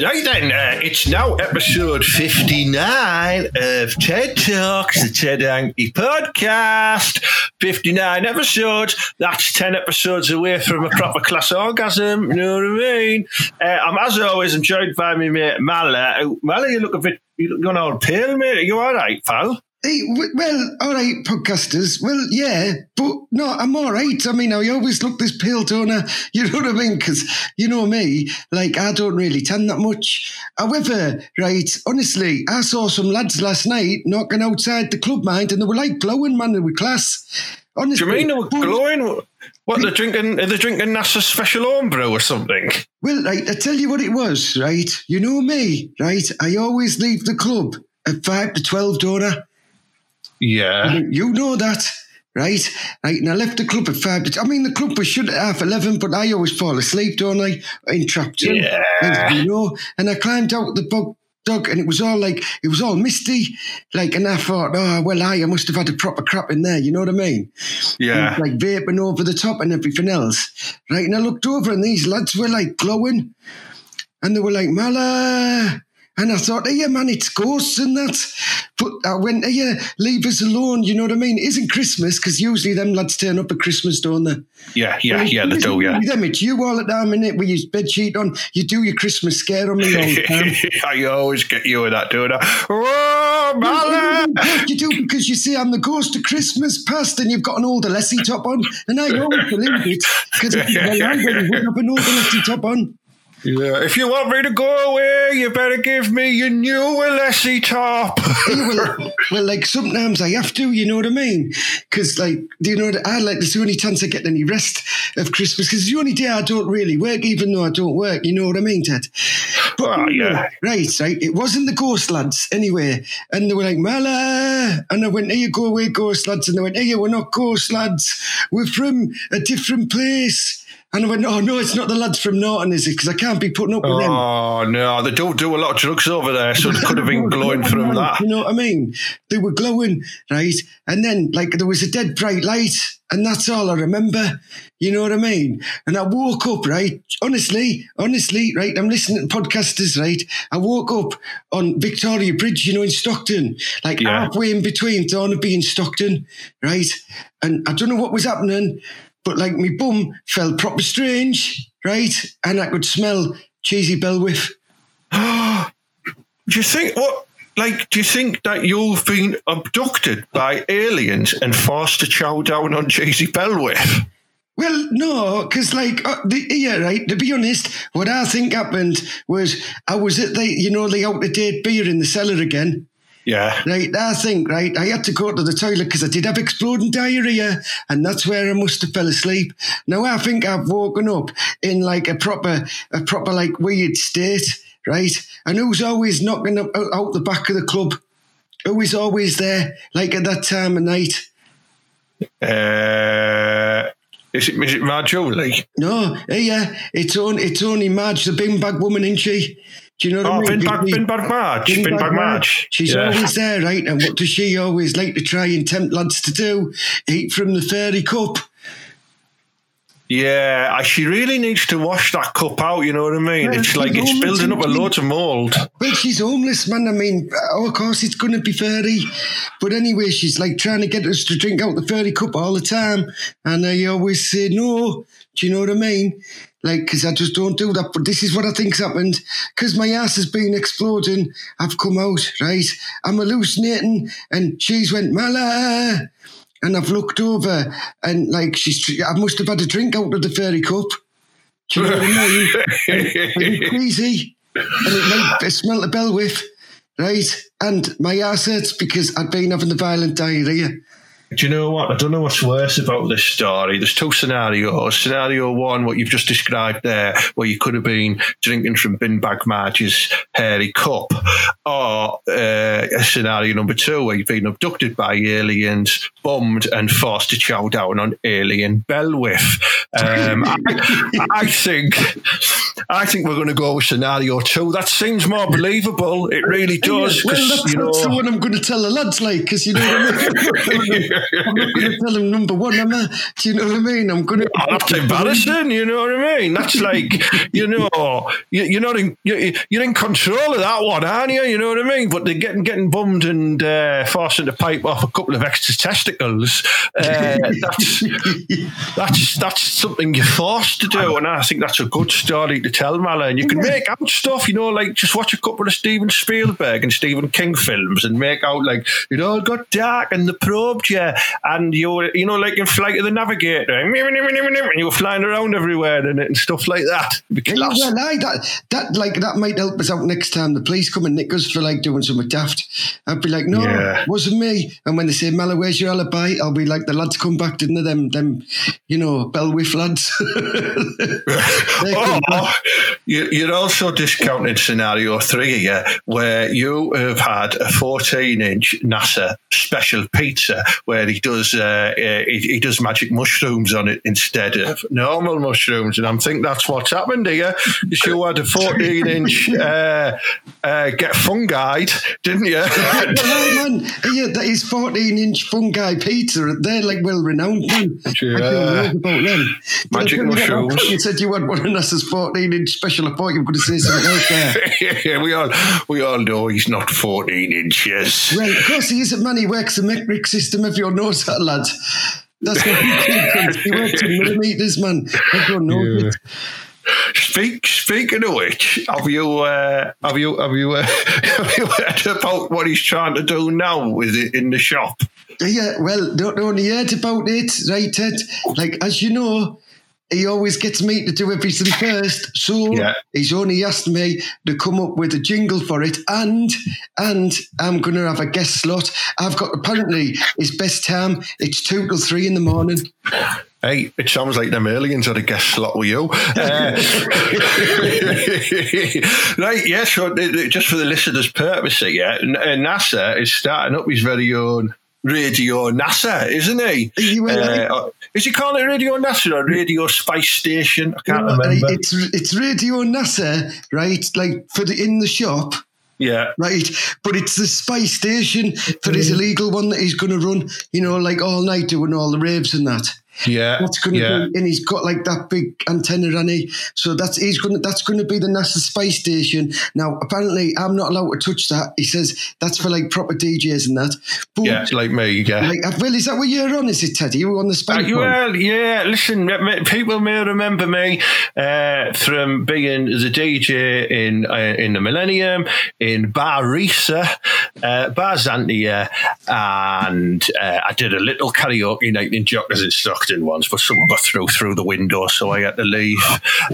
Right then, uh, it's now episode 59 of TED Talks, the Ted Hankey podcast. 59 episodes. That's 10 episodes away from a proper class orgasm. You know what I mean? Uh, I'm, as always, I'm joined by my mate Mala. Mala, you look a bit, you're going all pale, mate. Are you all right, pal? Hey, well, all right, podcasters. Well, yeah, but no, I'm all right. I mean, I always look this pale toner. You know what I mean? Because you know me, like I don't really tan that much. However, right, honestly, I saw some lads last night knocking outside the club, mind, and they were like glowing, man. They were class. Honestly, Do you mean they were glowing? What, they're drinking, are they drinking NASA special homebrew or something? Well, right, I tell you what it was, right? You know me, right? I always leave the club at five to twelve, don't I? Yeah. You know that, right? Right, and I left the club at five. I mean, the club was shut at half eleven, but I always fall asleep, don't I? In Trapton, Yeah. and, you know. And I climbed out the bog dog, and it was all like it was all misty, like. And I thought, oh well, I, I must have had a proper crap in there. You know what I mean? Yeah. like vaping over the top and everything else, right? And I looked over, and these lads were like glowing, and they were like Mala. And I thought, yeah, man, it's ghosts and that. But I went, yeah, leave us alone. You know what I mean? It isn't Christmas because usually them lads turn up at Christmas, don't they? Yeah, yeah, yeah, they do, yeah. Them, it's you all the time, innit? With your bed sheet on, you do your Christmas scare on me all the time. I always get you with that, don't I? Oh, Mala! you do because you see I'm the ghost of Christmas past and you've got an older Lessie top on. And I always believe it because if you were younger, you wouldn't have an older Lessie top on. Yeah, if you want me to go away, you better give me your new Alessi top. Well, well, like sometimes I have to, you know what I mean? Because, like, do you know that I like it's the only chance I get any rest of Christmas because it's the only day I don't really work, even though I don't work. You know what I mean, Ted? oh, yeah. Right, right. It wasn't the ghost lads anyway. And they were like, Mala. And I went, you go away, ghost lads. And they went, Hey, we're not ghost lads. We're from a different place. And I went, Oh, no, it's not the lads from Norton, is it? Because I can't be putting up with them. Oh, no, they don't do a lot of drugs over there, so they could have been glowing from that. You know what I mean? They were glowing, right? And then, like, there was a dead bright light, and that's all I remember. You know what I mean? And I woke up, right? Honestly, honestly, right? I'm listening to podcasters, right? I woke up on Victoria Bridge, you know, in Stockton, like Yeah. halfway in between Thornaby and Stockton, right? And I don't know what was happening, but like my bum felt proper strange, right? And I could smell cheesy bell whiff. Do you think, what, like, do you think that you've been abducted by aliens and forced to chow down on cheesy Bellwith? Well, no, because like, uh, the, yeah, right. To be honest, what I think happened was I was at the, you know, the out of date beer in the cellar again. Yeah. Right, I think, right, I had to go to the toilet because I did have exploding diarrhea, and that's where I must have fell asleep. Now I think I've woken up in like a proper, a proper like weird state, right? And who's always knocking up, out, the back of the club? Who is always there, like at that time of night? Uh, is it, is it Marjorie? No, eh, yeah, it's on, it's only Marge, the bin bag woman, isn't she? Do you know what Oh, I mean? Bin Bag, Bin Bag March. Bin Bag March. She's Yeah. always there, right? And what does she always like to try and tempt lads to do? Eat from the fairy cup. Yeah, she really needs to wash that cup out. You know what I mean? Yeah, it's like it's building up a load of mold. Well, she's homeless, man. I mean, oh, of course it's going to be fairy. But anyway, she's like trying to get us to drink out the fairy cup all the time. And I always say no. Do you know what I mean? Like, because I just don't do that. But this is what I think's happened. Because my ass has been exploding. I've come out, right? I'm hallucinating. And she's went, Mala. And I've looked over and like she's, I must have had a drink out of the fairy cup. Do you know what I mean? and it's and it it a bell whiff, right? And my ass hurts because I'd been having the violent diarrhea. Do you know what? I don't know what's worse about this story. There's two scenarios. Scenario one, what you've just described there, where you could have been drinking from Bin Bag Marge's hairy cup, or uh, scenario number two, where you've been abducted by aliens, bombed, and forced to chow down on alien Belwith. Um, I, I, think, I think we're going to go with scenario two. That seems more believable. It really does. Yeah, well, that's, you know, that's the one I'm going to tell the lads, like, because you know what I mean. I'm not going to tell them number one, am I? Do you know what I mean? I'm going to. That's embarrassing. You know what I mean? That's like, you know, you, are not in, you're in control of that one, aren't you? You know what I mean? But they're getting getting bummed and uh, forcing to pipe off a couple of extra testicles. Uh, that's that's that's something you're forced to do, and I think that's a good story to tell, Mala. And you can make out stuff, you know, like just watch a couple of Steven Spielberg and Stephen King films and make out like it all got dark and the probed you, and you're, you know, like in Flight of the Navigator, and you were flying around everywhere and, and stuff like that. Yeah, well, aye, that that like that might help us out next time the police come and nick us for like doing something daft. I'd be like, no, yeah. it wasn't me. And when they say, Mala, where's your alibi? I'll be like, the lads come back, didn't they? Them, them, you know, Belwith lads. oh, you're also discounting scenario three here, where you have had a 14 inch NASA special pizza where he does uh, he, he, does magic mushrooms on it instead of normal mushrooms, and I'm think that's what's happened here. You had a 14 inch uh, uh, get fungi, didn't you? man, yeah, that is 14 inch fungi pizza. They're like well renowned, man. Yeah. about them. Magic mushrooms. You said you had one of NASA's 14 inch special. appointment. thought you were going to say something else there. yeah, we all, we all know he's not 14 inches. Right, of course he isn't, man. He works the metric system, everyone knows that, lad. That's what he, he works in millimeters, man. Everyone knows yeah. it. Speak, speaking of which, have you uh, have you have you, uh, have you heard about what he's trying to do now with it in the shop? Yeah, well, don't only heard about it, right, Ted? Like as you know, he always gets me to do everything first. So yeah. he's only asked me to come up with a jingle for it, and and I'm going to have a guest slot. I've got apparently his best time. It's two till three in the morning. Hey, it sounds like them aliens had a guest slot with you. Uh, right, yeah, so uh, uh, just for the listeners' purpose, yeah, uh, NASA is starting up his very own Radio NASA, isn't he? Uh, is he calling it Radio NASA or Radio Spice Station? I can't remember. It's it's Radio NASA, right? Like for the in the shop. Yeah. Right. But it's the spice station for his illegal one that he's going to run, you know, like all night doing all the raves and that. Yeah, that's going to yeah. be, and he's got like that big antenna on it. So that's he's going to that's going to be the NASA space station. Now, apparently, I'm not allowed to touch that. He says that's for like proper DJs and that. But, yeah, like me. Yeah. Like, well, is that what you're on? Is it Teddy? You were on the space? Uh, well, yeah. Listen, people may remember me uh, from being the DJ in uh, in the Millennium, in Bar Risa, uh, Bar Xantia, and uh, I did a little karaoke night in Jockers in Stockton once, but someone got through through the window, so I had to leave.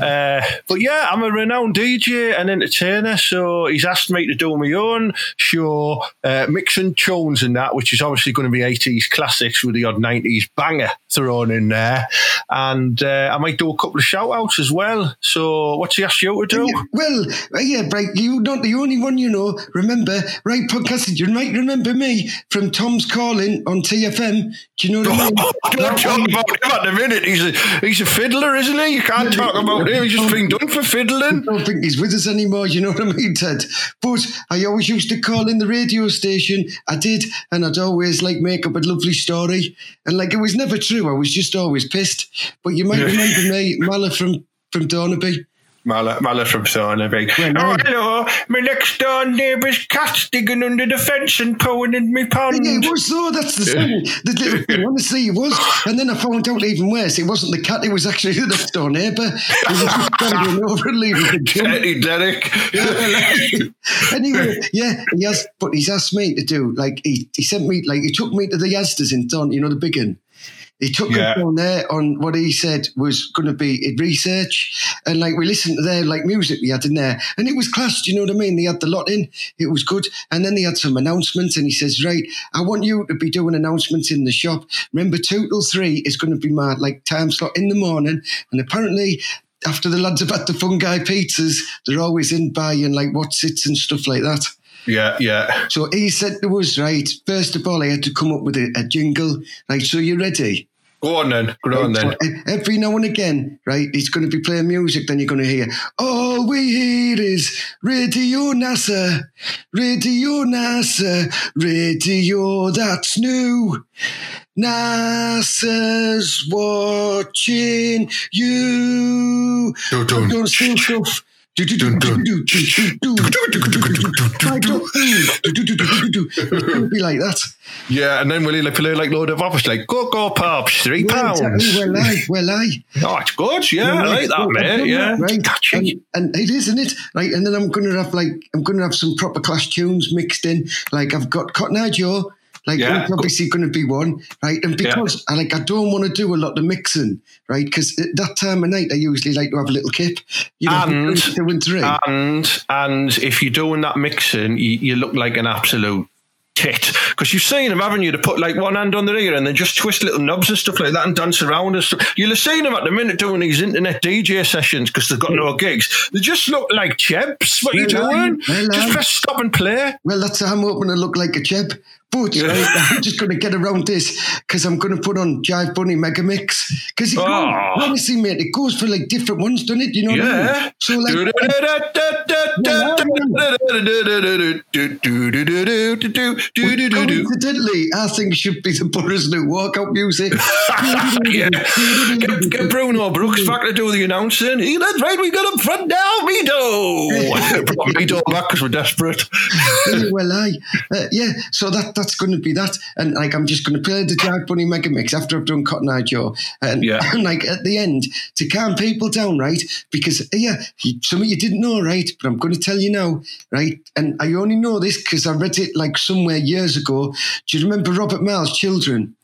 Uh, but yeah, I'm a renowned DJ and entertainer, so he's asked me to do my own show, uh, mixing tunes and that, which is obviously going to be 80s classics with the odd 90s banger thrown in there. And uh, I might do a couple of shout outs as well. So what's he asked you to do? Yeah, well, uh, yeah, right. You're not the only one you know. Remember, right, podcast, you might remember me from Tom's Calling on TFM. Do you know what I mean? About him at the minute. He's a, he's a fiddler, isn't he? You can't talk about him. He's just been done for fiddling. I don't think he's with us anymore. You know what I mean, Ted? But I always used to call in the radio station. I did, and I'd always like make up a lovely story. And like it was never true. I was just always pissed. But you might remember me, Mala from from Thornaby. Mala, Mala from er Thornaby. oh, hello. Er my next door neighbour's cat's digging under the fence and pooing in my pond. Yeah, it was though. That's the thing. the little thing, honestly, it was. And then I found out even worse. It wasn't the cat. It was actually the next door neighbour. He was just going over and leaving the Dirty Derek. anyway, yeah, he has, but he's asked me to do, like, he, he sent me, like, he took me to the Asda's in Don, you know, the big one. He took Yeah. us down there on what he said was going to be research, and like we listened to their like music we had in there, and it was class. Do you know what I mean? They had the lot in, it was good, and then they had some announcements, and he says, "Right, I want you to be doing announcements in the shop. Remember, two till three is going to be my like time slot in the morning, and apparently." After the lads have had the fungi pizzas, they're always in buying like what's its and stuff like that. Yeah, yeah. So he said to us, right, first of all, I had to come up with a, a jingle. Right, so you ready? Go on then. Go on then. every now and again, right, he's going to be playing music, then you're going to hear, all we hear is Radio NASA, Radio NASA, Radio that's new. NASA's watching you. Don't. Do, do, do, Dun, do, dun. do, do, do, do. I don't- do, do, do, do, do, do. It's going to be like that. Yeah, and then will he like play like load of offers like go go pops, three Yeah, pounds. exactly. Well, I, well, I. Oh, it's good. Yeah, I like that, Well, mate. Yeah, right? And, and it is, isn't it? Right, and then I'm going to have like I'm to have some proper class tunes mixed in. Like I've got Cotton Eye Joe. Like Yeah. it's obviously going to be one, right? And because I like I don't want to do a lot of mixing, right? Because at that time of night I usually like to have a little kip, you know, And- between two and. And and if you're doing that mixing, you, you look like an absolute tit because you've seen him, haven't you? To put like one hand on their ear and then just twist little knobs and stuff like that and dance around and stuff. You'll have seen him at the minute doing these internet DJ sessions because they've got no gigs. They just look like chebs. What are you doing? well, just um, press stop and play. Well, that's how I'm hoping to look like a cheb. But Yeah. right, I'm just going to get around this because I'm going to put on Jive Bunny Mega Mix. Because Oh. honestly, mate, it goes for like different ones, doesn't it? You know what I mean? Yeah. So, like, coincidentally, I think it should be the Butters new walkout music. yeah. get, get Bruno Brookes back to do the announcing. He, that's right, we got him front now, Mito. Brought Mito back because we're desperate. well, I, uh, yeah. So that that's going to be that, and like I'm just going to play the Jive Bunny Mega Mix after I've done Cotton Eye Joe, and, Yeah. and like at the end to calm people down, right? Because yeah, you, something you didn't know, right? But I'm going to tell you now, right? And I only know this because I read it like somewhere years ago. Do you remember Robert Miles' Children?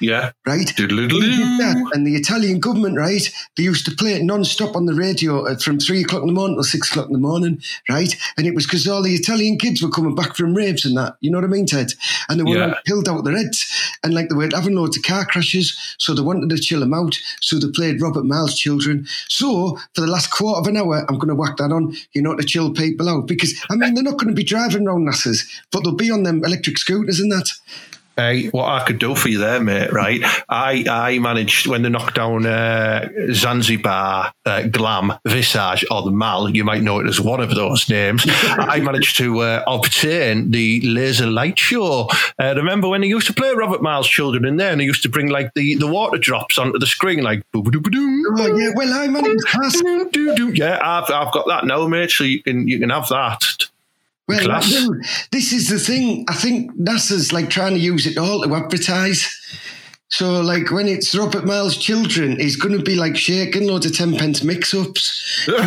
Yeah. right? Doodle-doo. He did that, And the Italian government, right? They used to play it non-stop on the radio uh, from three o'clock in the morning till six o'clock in the morning, right? And it was because all the Italian kids were coming back from raves and that. You know what I mean, Ted? And they were Yeah. like pilled out their heads, and like they were having loads of car crashes, so they wanted to chill them out. So they played Robert Miles' Children. So for the last quarter of an hour, I'm going to whack that on, you know, to chill people out because I mean they're not going to be driving around NASA's, but they'll be on them electric scooters and that. Hey, what I could do for you there, mate, right? I, I managed, when they knocked down uh, Zanzibar uh, Glam Visage, or the Mal, you might know it as one of those names, I managed to uh, obtain the Laser Light Show. Uh, remember when they used to play Robert Miles' Children in there and they used to bring like the, the water drops onto the screen, like boo boo boo doo Oh yeah, well I managed to pass Yeah, I've, I've got that now, mate, so you can, you can have that. Well, Class. this is the thing. I think NASA's like trying to use it all to advertise. So, like, when it's Robert Miles' children, he's going to be like shaking loads of 10 pence mix ups. when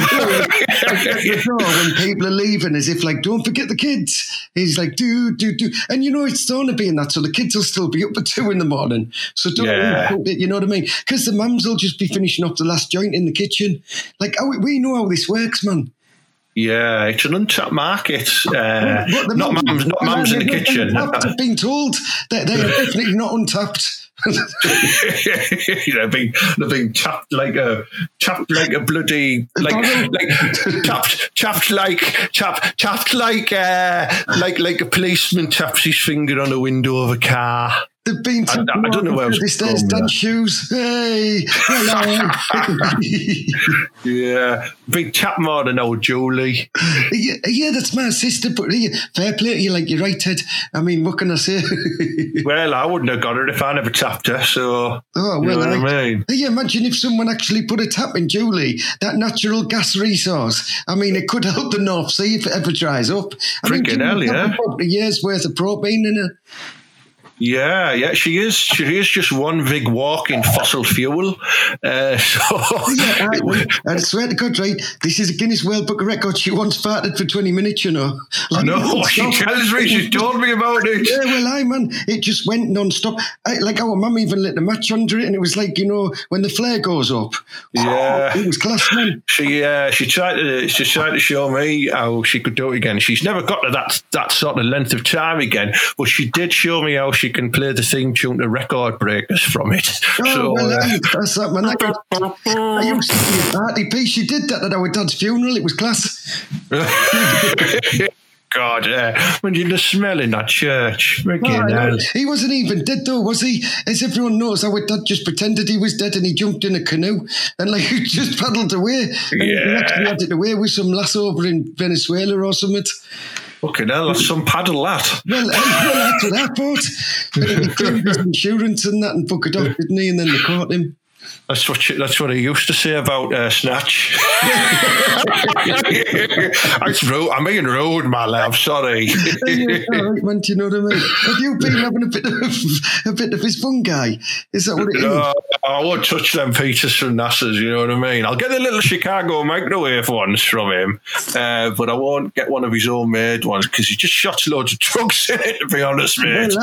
people are leaving, as if, like, don't forget the kids. He's like, do, do, do. And you know, it's going to be in that. So the kids will still be up at two in the morning. So don't, Yeah. you know what I mean? Because the mums will just be finishing off the last joint in the kitchen. Like, oh, we know how this works, man. Yeah, it's an untapped market. Uh, But not mums- not mums in the kitchen. I've been told that they are definitely not untapped. you know, being being chapped like a chapped like a bloody like like chapped chapped like chapped chapped like uh like like a policeman taps his finger on the window of a car. They've been I- taken I don't know where I was off the stairs, going with done shoes. Hey, hello. Yeah, big chap more than old Julie. yeah, yeah, that's my sister. But yeah, fair play to you, like you're right, Ted. I mean, what can I say? Well, I wouldn't have got her if I never tapped her. So oh you know well, I, mean. Yeah, imagine if someone actually put a tap in Julie, that natural gas resource. I mean, it could help the North Sea if it ever dries up. I mean, Freaking hell, yeah. year's worth of propane in it. Yeah, yeah, she is. She is just one big walk in fossil fuel. Uh, so Yeah, I, I swear to God, right? This is a Guinness World Book of Records. She once farted for 20 minutes, you know. I know she tells me. She told me about it. Yeah, well, I man, it just went non-stop. I, like our mum even lit the match under it, and it was like you know when the flare goes up. Yeah. it was class, man. She uh, she tried to she tried to show me how she could do it again. She's never got to that that sort of length of time again, but she did show me how she can play the theme tune to Record Breakers from it. Oh, so well, uh, that's that, man. I, I used to be a party piece. You did that at our dad's funeral. It was class. God, yeah. When you the smell in that church, Oh, he wasn't even dead though, was he? As everyone knows, our dad just pretended he was dead and he jumped in a canoe and like he just paddled away. And he Yeah. actually had it away with some lass over in Venezuela or something. Fucking hell, that's some paddle that. Well, uh, well I thought. But he claimed his insurance and that and it off, didn't he? And then they caught him. That's what she, that's what he used to say about uh, snatch. That's rude. I mean rude, my love. Sorry. Yeah, all right, man, do you know what I mean? Have you been having a bit of a bit of his fungi? Is that what it is? I won't touch them Peters from NASA's, you know what I mean? I'll get the little Chicago microwave ones from him, uh, but I won't get one of his own made ones because he just shots loads of drugs in it, to be honest, mate.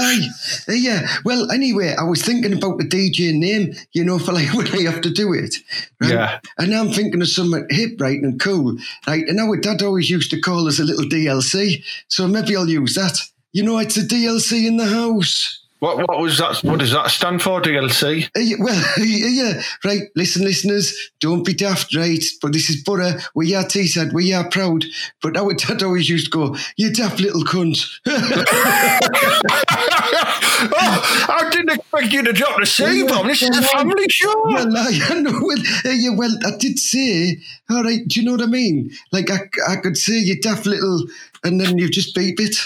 Well, yeah. Well, anyway, I was thinking about the DJ name, you know, for like when I have to do it. right? Yeah. And now I'm thinking of something hip, right, and cool. Right. And our dad always used to call us a little DLC. So maybe I'll use that. You know, it's a DLC in the house. What, what was that? What does that stand for, DLC? Uh, well, yeah, right. Listen, listeners, don't be daft, right? But this is butter. We are Teesside, we are proud. But our dad always used to go, "You daft little cunt." oh, I didn't expect you to drop the C bomb. This is a family show. Well, I, know. Well, uh, yeah, well, I did say, all right. Do you know what I mean? Like, I, I could say you daft little, and then you just beep it.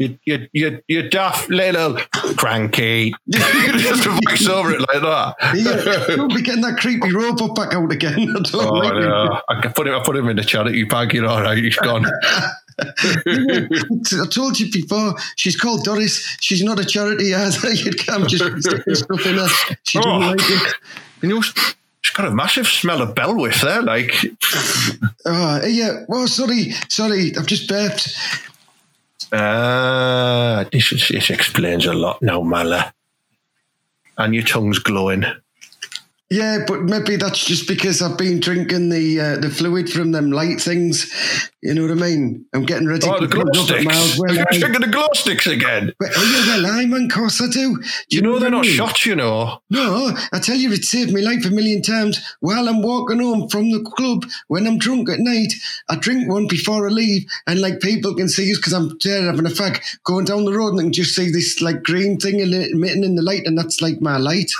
You, you, you, you daft little cranky. You just voice over it like that. Yeah, don't be getting that creepy robot back out again. I don't Oh like no! I put him. I put him in the charity bag. You know, all right? He's gone. I told you before. She's called Doris. She's not a charity either. You can't just stick stuff in her. She Oh. like it. You know, she's got a massive smell of bell whiff there. Like, Oh, yeah. Oh, sorry, sorry. I've just burped. Uh, this, is- this explains a lot now, Mala. And your tongue's glowing. Yeah, but maybe that's just because I've been drinking the uh, the fluid from them light things. You know what I mean? I'm getting ready Oh, to the glow plug up at sticks. Well, you I- drinking the glow sticks again? Well, oh, yeah, well, I'm, of course I do. Do You know what they're not shots, you know. No, I tell you, it saved my life a million times. While I'm walking home from the club, when I'm drunk at night, I drink one before I leave, and like people can see us because I'm there having a fag, going down the road, and they can just see this like green thing emitting in the light, and that's like my light.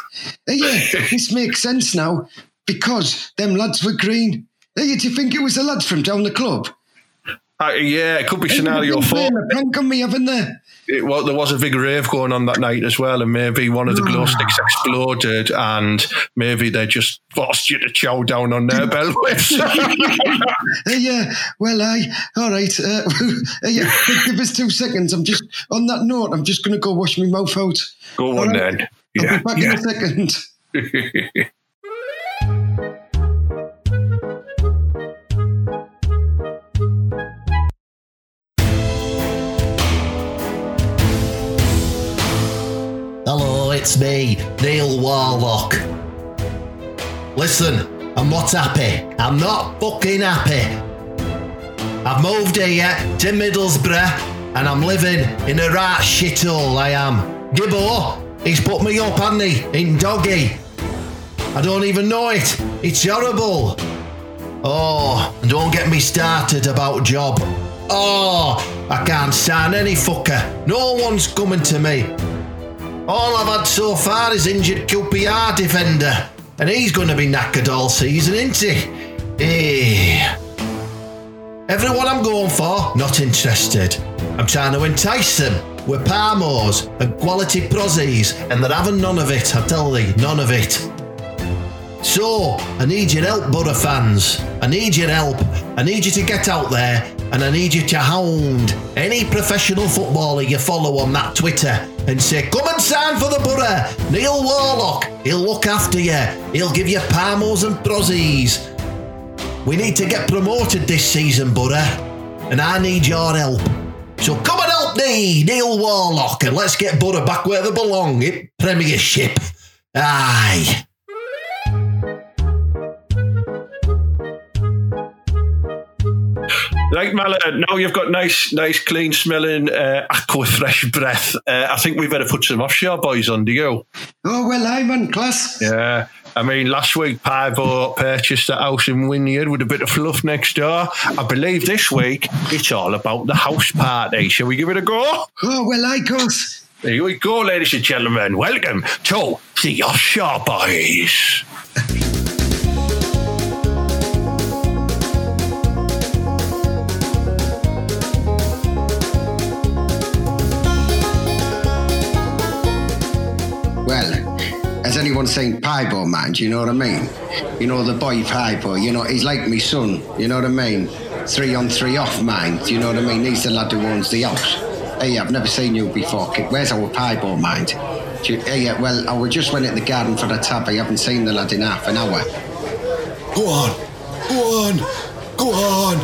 Eh, yeah, this makes sense now because them lads were green. Eh, do you think it was the lads from down the club? Uh, yeah, it could be scenario four. playing prank on me, haven't they? It, well, there was a big rave going on that night as well, and maybe one of the glow sticks exploded, and maybe they just forced you to chow down on their bell whips. Uh, yeah, well, I, all right. Uh, yeah, give us two seconds. I'm just, on that note, I'm just going to go wash my mouth out. Go on right. then. I'll be back yeah. in a second. it's me, Neil Warnock. Listen, I'm not happy. I'm not fucking happy. I've moved here to Middlesbrough and I'm living in a right shithole, I am. Gibbo, he's put me up, hasn't he, in doggy. I don't even know it. It's horrible. Oh, don't get me started about job. Oh, I can't stand any fucker. No one's coming to me. All I've had so far is injured QPR defender, and he's going to be knackered all season, isn't he? Eh. Everyone I'm going for, not interested. I'm trying to entice them with Parmos and quality prozzies, and they're having none of it, I tell thee, none of it. So, I need your help, Borough fans. I need your help. I need you to get out there and I need you to hound any professional footballer you follow on that Twitter and say, Come and sign for the Borough. Neil Warnock, he'll look after you. He'll give you Parmos and Prozzies. We need to get promoted this season, Borough, and I need your help. So come and help me, Neil Warnock, and let's get Borough back where they belong in Premiership. Aye. Right, Mala, now you've got nice, nice, clean smelling, uh, aqua fresh breath. Uh, I think we better put some offshore boys on, do you? Oh, well, I'm on class. Yeah. I mean, last week Pivo purchased a house in Wynyard with a bit of fluff next door. I believe this week it's all about the house party. Shall we give it a go? Oh, well, I goes. Here we go, ladies and gentlemen. Welcome to the Offshore Boys. Has anyone seen Pibo, man? Do you know what I mean? You know, the boy Pibo, you know, he's like my son, you know what I mean? Three on, three off, mind. Do you know what I mean? He's the lad who owns the house. Hey, I've never seen you before. Where's our Pibo? Do you, hey, yeah, well, I just went in the garden for a tab. I haven't seen the lad in half an hour. Go on, go on, go on,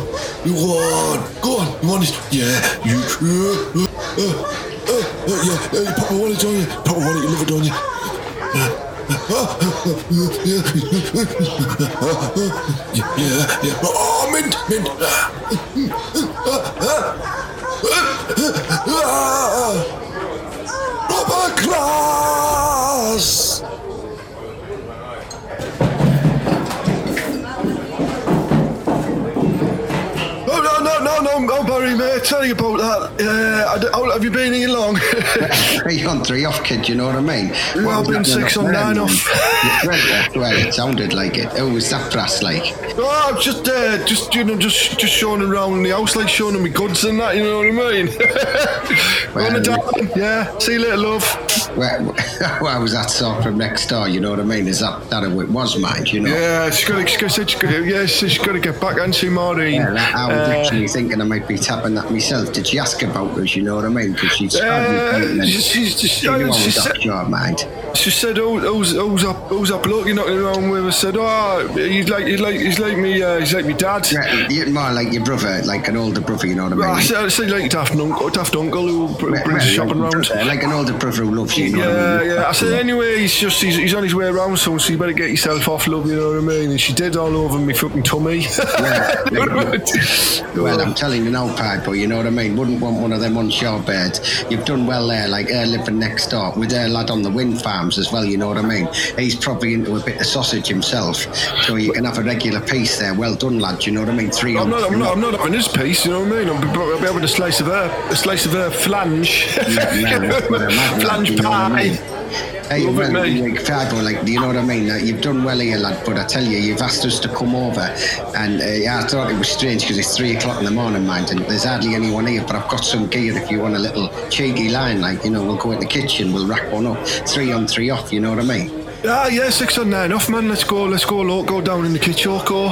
you go on, go on. You want this? Yeah, you. Uh, uh, uh, uh, yeah, yeah, Papa wanted on you. You, live it on you. Yeah, yeah, yeah. Oh, mint, mint. Proper Tell you about that. Uh, I have you been here long? Three on, three off, kid. You know what I mean? Well, I've been six on, nine off. well, well, it sounded like it. Who was that brass like? Oh, I'm just, uh, just you know, just just showing around the house, like showing my goods and that. You know what I mean? The down, yeah. See you later, love. Well, well, was that sort from next door? You know what I mean? Is that that it was, mind? You know? Yeah, she's got to, she's got to, she's got to, yeah, she's got to get back and see Maureen. Yeah, I was Uh, actually thinking I might be tapping that myself. Did she ask about us? You know what I mean? Because she's Uh, she- she's just- you know she that said- job, mind. She said, "Oh, who's, who's up? Who's up? Look, you're knocking around with." I said, "Oh, he's like, he's like, he's like me. Uh, he's like me dad." Yeah, you're more like your brother, like an older brother. You know what I mean? Well, I said, I said like daft uncle, daft uncle who br- Well, brings us shopping like, round. brother, like an older brother who loves you. you know what I Yeah, mean? yeah. I said anyway. He's just he's, he's on his way around soon, so you better get yourself off, love. You know what I mean? And she did all over me fucking tummy. Well, I'm telling you now, Piper, you know what I mean? Wouldn't want one of them on shore birds. You've done well there, like her living next door with her lad on the wind farms as well, you know what I mean? He's probably into a bit of sausage himself, so you can have a regular piece there. Well done, lad, you know what I mean? 3 I'm on not, I'm not, I'm not having this piece. You know what I mean? I'll be, I'll be having a slice of her, a slice of her flange, Yeah, no, that's what I'm at, lad, flange you pie. Hey, Love it, well, mate. like, like, you know what I mean? Like, you've done well here, lad, but I tell you, you've asked us to come over, and uh, yeah, I thought it was strange because it's three o'clock in the morning, mind, and there's hardly anyone here, but I've got some gear if you want a little cheeky line, like, you know, we'll go in the kitchen, we'll rack one up, three on, three off, you know what I mean? Ah, yeah, six on nine off, man. Let's go, let's go, look, go down in the kitchen, go.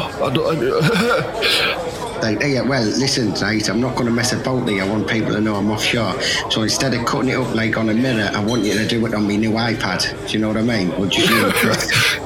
I I, Like, hey, well, listen, right, I'm not going to mess about here. I want people to know I'm offshore. So instead of cutting it up like on a mirror, I want you to do it on my new iPad. Do you know what I mean? Would you do it?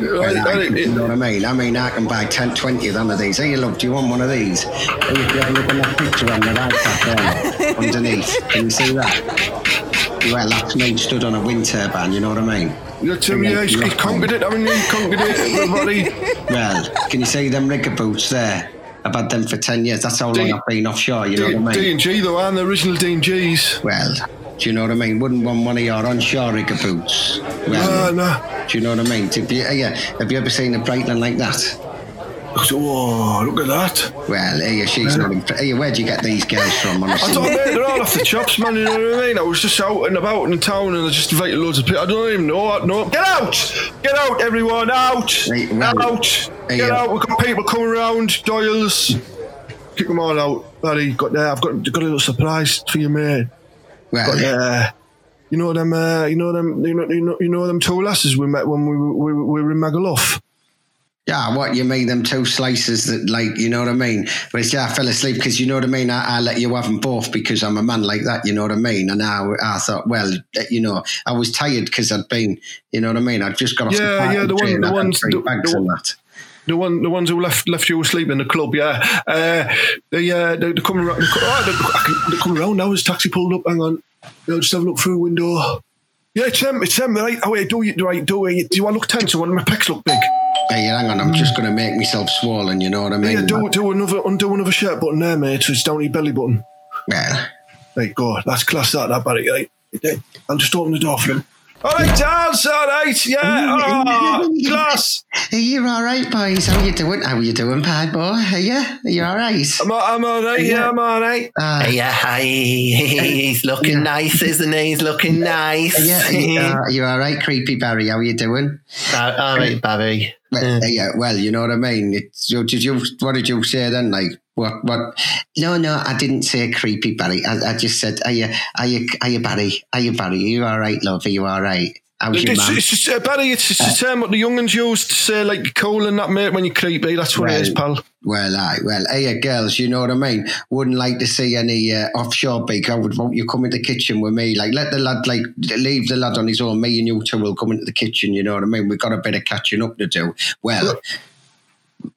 Well, I, you know what I mean? I mean, I can buy 10, 20 of them of these. Hey, look, do you want one of these? Hey, if you have a look at that picture on the iPad there, underneath, can you see that? Well, that's me stood on a wind turbine, you know what I mean? you tell me, he's, he's conquered it, haven't he? Conquered it, everybody. Well, can you see them rigger boots there? I've had them for 10 years. That's how long D- I've been offshore, you know what I mean? D and G though, and the original D and G's. Well, do you know what I mean? Wouldn't want one of your onshore rigger boots. Well, No, no. do you know what I mean? Have you, yeah, have you ever seen a Breitling like that? Whoa, look at that. Well, hey, she's not impressed. Hey, where'd you get these girls from? I Honestly? don't know, they're all off the chops, man, you know what I mean? I was just out and about in the town and I just invited loads of people. I don't even know. What no, get out! Get out, everyone, out! Well, out! hey, Get uh, out, we've got people coming around, Doyles. Kick them all out. Buddy, got there. I've got, got a little surprise for you, mate. Got well, there. You know them, uh, you know them, you know, you know, you know them two lasses we met when we, we, we were in Magaluf. Yeah, what you mean? Them two slices that, like, you know what I mean? But it's, yeah, I fell asleep because you know what I mean. I, I let you have them both because I'm a man like that. You know what I mean? And I, I thought, well, you know, I was tired because I'd been, you know what I mean. I'd just got off Yeah, the yeah, the one- the ones- the- the. The one, the ones who left left you asleep in the club, yeah. Uh, they, uh, they, they're coming around. Oh, they're, I can- they're coming around now. A taxi pulled up. Hang on, just have a look through the window. Yeah, it's them. It's them. Right. Oh wait, do you right? Do you, do I look tense? I want my pecs look big. Hey, hang on, I'm just going to make myself swollen. You know what I mean? Yeah, do do another undo another shirt button there, mate. So it's down your belly button. Well, Right, go. That's class. That that. Right. I'll just open the door for him. All right, Charles. All right. Yeah. Oh, class. Are you all right, boys? How are you doing? How are you doing, pie boy? Are you? Are you all right? I'm, I'm all right. Yeah, I'm all right. Uh, Yeah, hi. He's looking nice, isn't he? He's looking nice. yeah, you, uh, you all right, creepy Barry? How are you doing? Uh, all right, Barry. Well, uh, yeah, well, you know what I mean. It's, so did you? What did you say then? Like what? What? No, no, I didn't say creepy Barry. I, I just said, are you? Are you? Are you Barry? Are you Barry? Are you all right, love? Are you all right? It's, it's just, uh, Barry, it's just the term what the young'uns use to say, like, cool and that, mate, when you're creepy. That's what it is, Well, pal. Well, aye, well, hey, girls, you know what I mean. Wouldn't like to see any uh, offshore beak. I would want you come in the kitchen with me. Like, let the lad, like, leave the lad on his own. Me and you two will come into the kitchen. You know what I mean. We've got a bit of catching up to do. Well,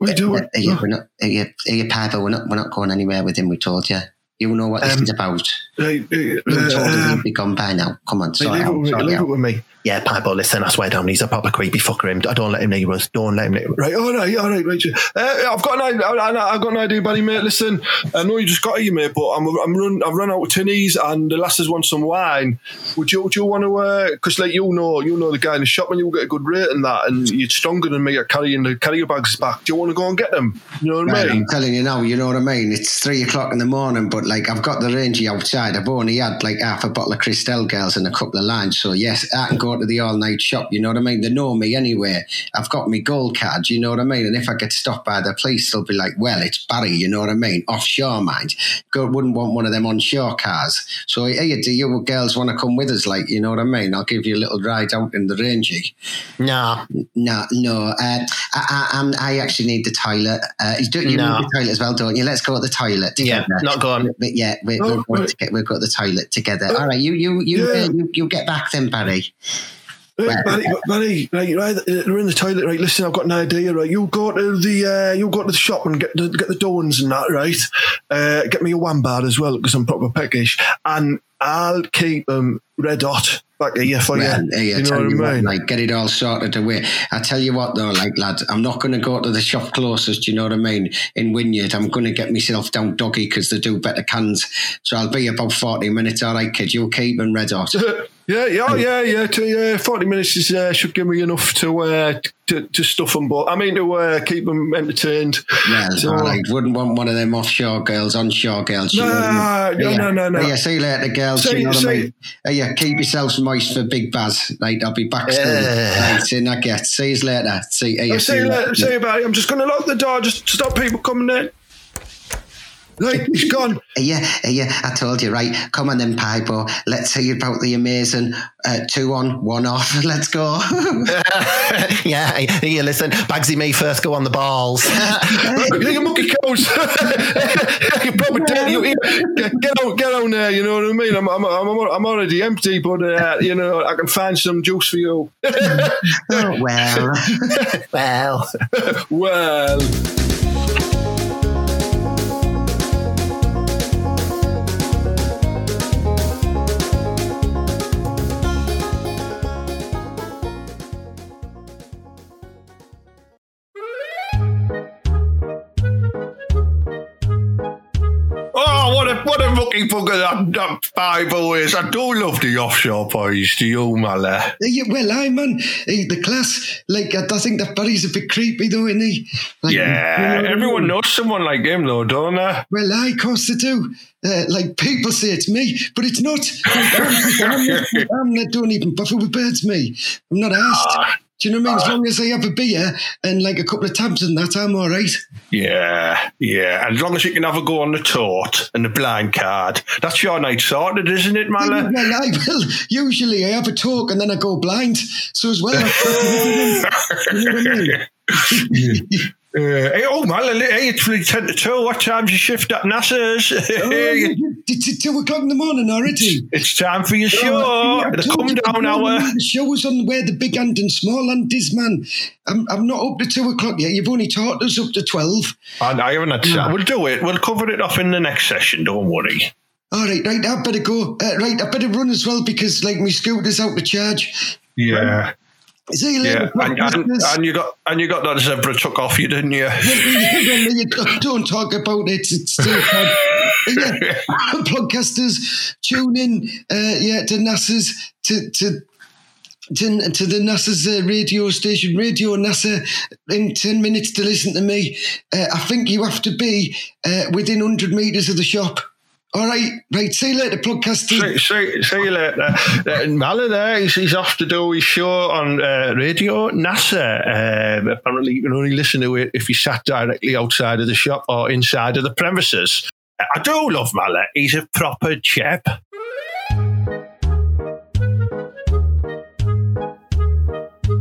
You doing? uh, yeah, we're not. You, are you Piper? We're not. We're not going anywhere with him. We told you. You know what this Um, is about. Right, uh, told uh, he'd be gone by now. Come on, Hey, sort leave, it out. with, me, Sort it leave out. with me. Yeah, Piper, listen, I swear down, he's a proper creepy fucker. Him. I don't let him near us. Don't let him near Right, all right, all right, right. Uh, I've got an idea. I've got an idea, buddy, mate. Listen, I know you just got here, mate, but I'm, I'm run, I've run out of tinnies, and the lasses want some wine. Would you, would you want to? Because, like, you know, you know the guy in the shop, and you'll get a good rate in that, and you're stronger than me at carrying the carrier bags back. Do you want to go and get them? You know what I mean? I'm telling you now, you know what I mean? It's three o'clock in the morning, but like I've got the rangy outside. I've only had like half a bottle of Cristal girls and a couple of lines. So yes, I can go to the all night shop, you know what I mean? They know me anyway. I've got my gold card, you know what I mean? And if I get stopped by the police, they'll be like, Well, it's Barry, you know what I mean? Offshore mind. Go wouldn't want one of them onshore cars. So hey, do you girls want to come with us, like, you know what I mean? I'll give you a little ride out in the rangy. No, No, no. Uh, I, I, I'm, I actually need the toilet. Uh, you do, you No. need the toilet as well, don't you? Let's go to the toilet yeah, not going. But yeah, we, Oh, we'll, go right. to get, we'll go to the toilet together. All right, you you you, Yeah. uh, you you get back then, Barry. Right, Barry, Barry, right, right, they're in the toilet, right? Listen, I've got an idea, right? You go to the, uh, you go to the shop and get the get the dons and that, right? Uh, get me a one bar as well because I'm proper peckish, and I'll keep them red hot back here for Well, you. I you know what I what, mean? like get it all sorted away. I tell you what though, like lad, I'm not going to go to the shop closest. You know what I mean? In Wynyard, I'm going to get myself down doggy because they do better cans. So I'll be about forty minutes. All right, kid, you keep them red hot. yeah, yeah, oh, yeah, yeah. To, yeah, Forty minutes is, uh, should give me enough to uh, to, to stuff them, but I mean to uh, keep them entertained. Well, So- all right. Wouldn't want one of them offshore girls, onshore girls. you know what I mean? No, no, Yeah. no, no, no. Yeah, see you later, girls. Say- you know what I mean? Uh, yeah, keep yourselves moist for Big Baz. Right, I'll be back soon. Yeah. Right, in I get. See you later. See, uh, yeah, I'll say, later, say about it. I'm just going to lock the door just to stop people coming in. Right, he's gone. Yeah, yeah, I told you, right? Come on then, Piper. Let's hear about the amazing uh, two on, one off. Let's go. yeah, here, listen, Bagsy me first go on the balls. you monkey cows. you probably dead. You, you- get, get out, get out there. You know what I mean? I'm, I'm, I'm, I'm already empty, but uh, you know I can find some juice for you. oh, well. well, well, a fucking bugger that, that Bible is! I do love the offshore boys. Do you, Mala? Uh, yeah, well, I man, the class, like, I, think that Barry's a bit creepy, though, isn't he? Like, you know Yeah, I everyone mean? knows someone like him, though, don't they? Well, I, of course they do. Uh, like people say it's me, but it's not. Like, I'm, I'm not, I'm not doing even buffer with birds, me. I'm not asked. Do you know what I mean? As long as I have a beer and like a couple of tabs and that, I'm all right. Yeah, yeah. And As long as you can have a go on the tote and the blind card, that's your night sorted, isn't it, Mala? Well, I will. Usually I have a talk and then I go blind. So as well, you know I mean? Uh, hey, oh, man, hey, it's really 10 to 2. What time's your shift at NASA's? Oh, it's two o'clock in the morning already. it's time for your show. Oh, the come down hour. The show was on where the big hand and small hand is, man. I'm, I'm not up to two o'clock yet. You've only taught us up to 12. And I haven't had time. We'll do it. We'll cover it off in the next session. Don't worry. All right, right, I better go. Uh, right, I better run as well because, like, my scooter's out to charge. Yeah. See Yeah. And, and, and you got and you got that zebra took off you, didn't you? Don't talk about it. It's still fun. yeah, podcasters, tune in. Uh, yeah, to NASA's to to. To, to the NASA's uh, radio station, Radio NASA, in 10 minutes to listen to me. Uh, I think you have to be uh, within 100 metres of the shop. All right, right. See you later, podcasters. See, see, see you later. Mala there, he's, he's off to do his show on uh, Radio NASA. Um, apparently, you can only listen to it if you sat directly outside of the shop or inside of the premises. I do love Mala. He's a proper chap.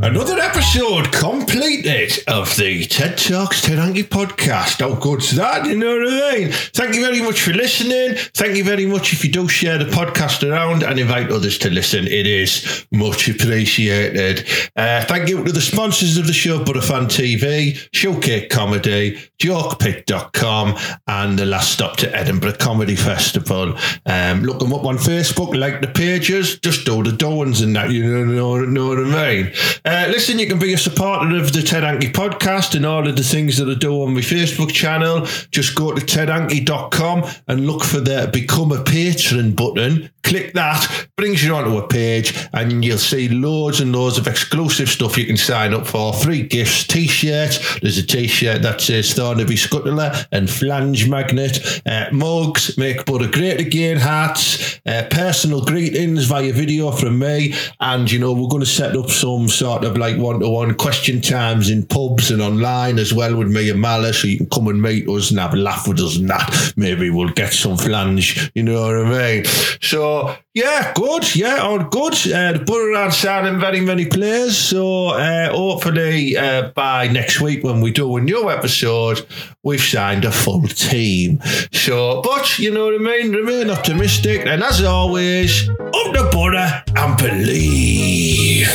Another episode completed of the TED Talks Ted podcast. How good's that? You know what I mean? Thank you very much for listening. Thank you very much if you do share the podcast around and invite others to listen. It is much appreciated. Uh, thank you to the sponsors of the show, Butterfan TV, Showcase Comedy, JokePit.com, and the last stop to Edinburgh Comedy Festival. Um, look them up on Facebook, like the pages, just do the doings and that, you know, know what I mean? Uh, listen, you can be a supporter of the Ted Anki podcast and all of the things that I do on my Facebook channel. Just go to tedanki.com and look for the Become a Patron button. Click that, brings you onto a page, and you'll see loads and loads of exclusive stuff you can sign up for. Free gifts, t shirts. There's a t shirt that says Thornaby Scuttler and Flange Magnet, uh, mugs, Make Butter Great Again hats, uh, personal greetings via video from me. And, you know, we're going to set up some sort of like one to one question times in pubs and online as well with me and Mala, so you can come and meet us and have a laugh with us and that. Maybe we'll get some flange, you know what I mean? So, yeah, good. Yeah, all good. Uh, the Borough are signing very many players. So, uh, hopefully, uh, by next week when we do a new episode, we've signed a full team. So, but you know what I mean? Remain optimistic. And as always, up the Borough and believe.